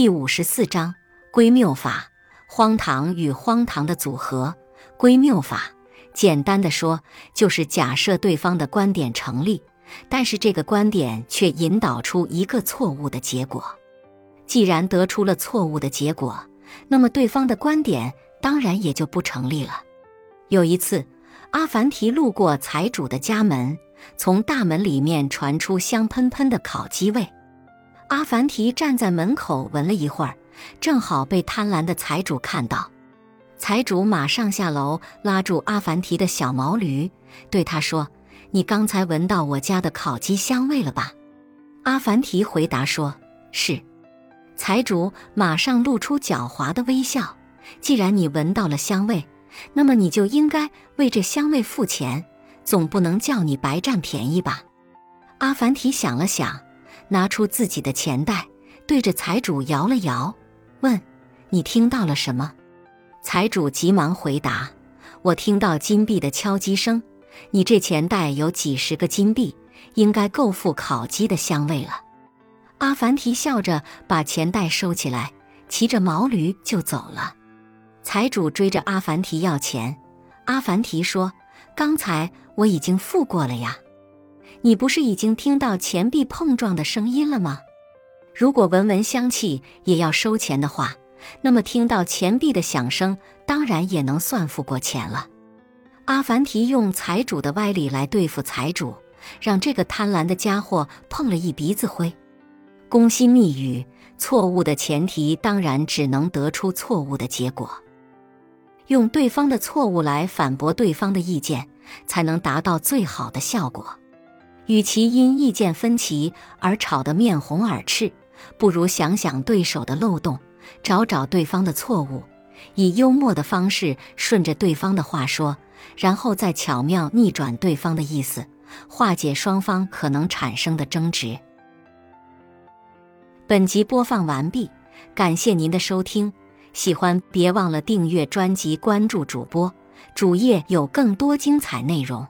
第五十四章归谬法：荒唐与荒唐的组合。归谬法，简单的说，就是假设对方的观点成立，但是这个观点却引导出一个错误的结果。既然得出了错误的结果，那么对方的观点当然也就不成立了。有一次，阿凡提路过财主的家门，从大门里面传出香喷喷的烤鸡味。阿凡提站在门口闻了一会儿，正好被贪婪的财主看到。财主马上下楼，拉住阿凡提的小毛驴，对他说：“你刚才闻到我家的烤鸡香味了吧？”阿凡提回答说：“是。”财主马上露出狡猾的微笑：“既然你闻到了香味，那么你就应该为这香味付钱，总不能叫你白占便宜吧？”阿凡提想了想。拿出自己的钱袋，对着财主摇了摇，问：“你听到了什么？”财主急忙回答：“我听到金币的敲击声。你这钱袋有几十个金币，应该够付烤鸡的香味了。”阿凡提笑着把钱袋收起来，骑着毛驴就走了。财主追着阿凡提要钱，阿凡提说：“刚才我已经付过了呀。”你不是已经听到钱币碰撞的声音了吗？如果闻闻香气也要收钱的话，那么听到钱币的响声，当然也能算付过钱了。阿凡提用财主的歪理来对付财主，让这个贪婪的家伙碰了一鼻子灰。攻心密语，错误的前提当然只能得出错误的结果。用对方的错误来反驳对方的意见，才能达到最好的效果。与其因意见分歧而吵得面红耳赤，不如想想对手的漏洞，找找对方的错误，以幽默的方式顺着对方的话说，然后再巧妙逆转对方的意思，化解双方可能产生的争执。本集播放完毕，感谢您的收听，喜欢别忘了订阅专辑、关注主播，主页有更多精彩内容。